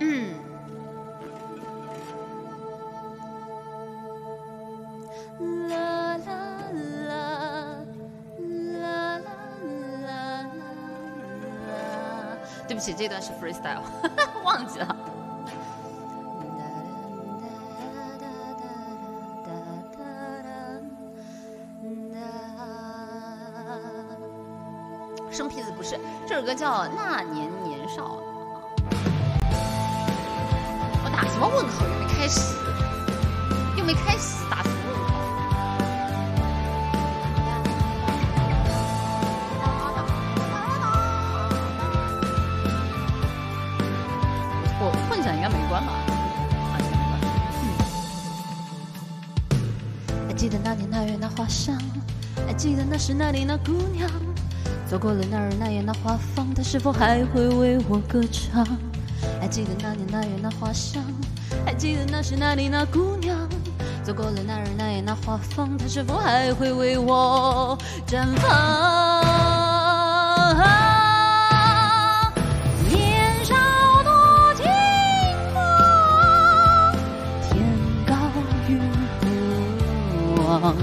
嗯。啦啦啦啦啦啦啦！对不起，这段是 freestyle，忘记了。生僻字不是，这首歌叫《那年年少》。始，又没开始，打什么？我混响应该没关吧？还记得那年那月那花香，还记得那时那里那姑娘。走过了那日那夜那花房，她是否还会为我歌唱？记得那年那月那花香，还记得那时那里那姑娘。走过了那日那夜那花房，她是否还会为我 绽放？年少多轻狂，天高云何望，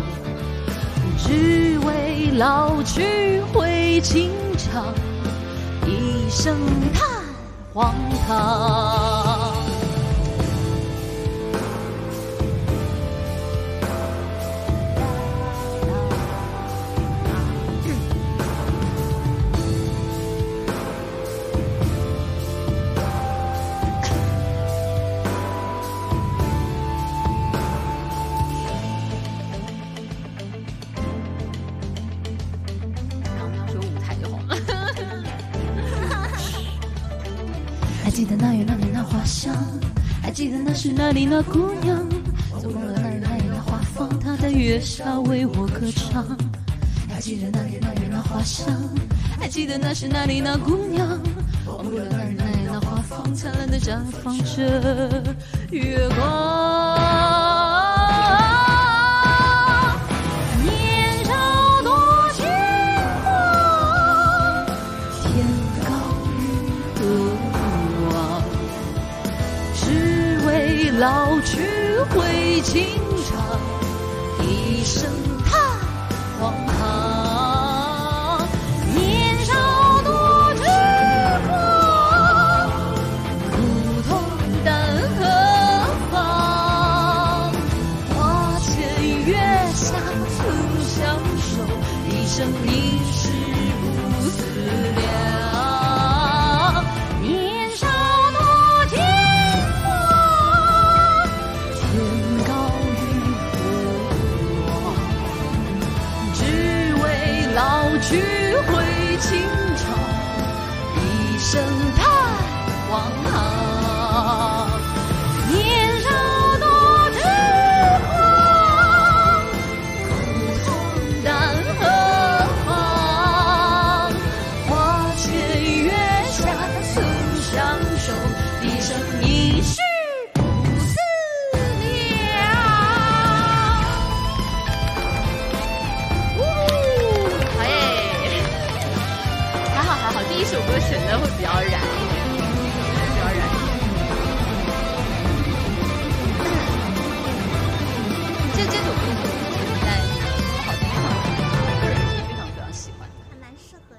只为老去会情长，一声叹荒唐。记得那月那年那花香，还记得那时那里那姑娘，走过了那日那夜那花房，她在月下为我歌唱。还记得那年那月那花香，还记得那时那里那姑娘，忘不了那日那夜那花房，灿烂的绽放着老去会情长，一生叹荒唐。年少多痴狂，苦痛但何妨？花前月下曾相守，一生一情长，一声叹荒唐。一首歌选的会比较燃。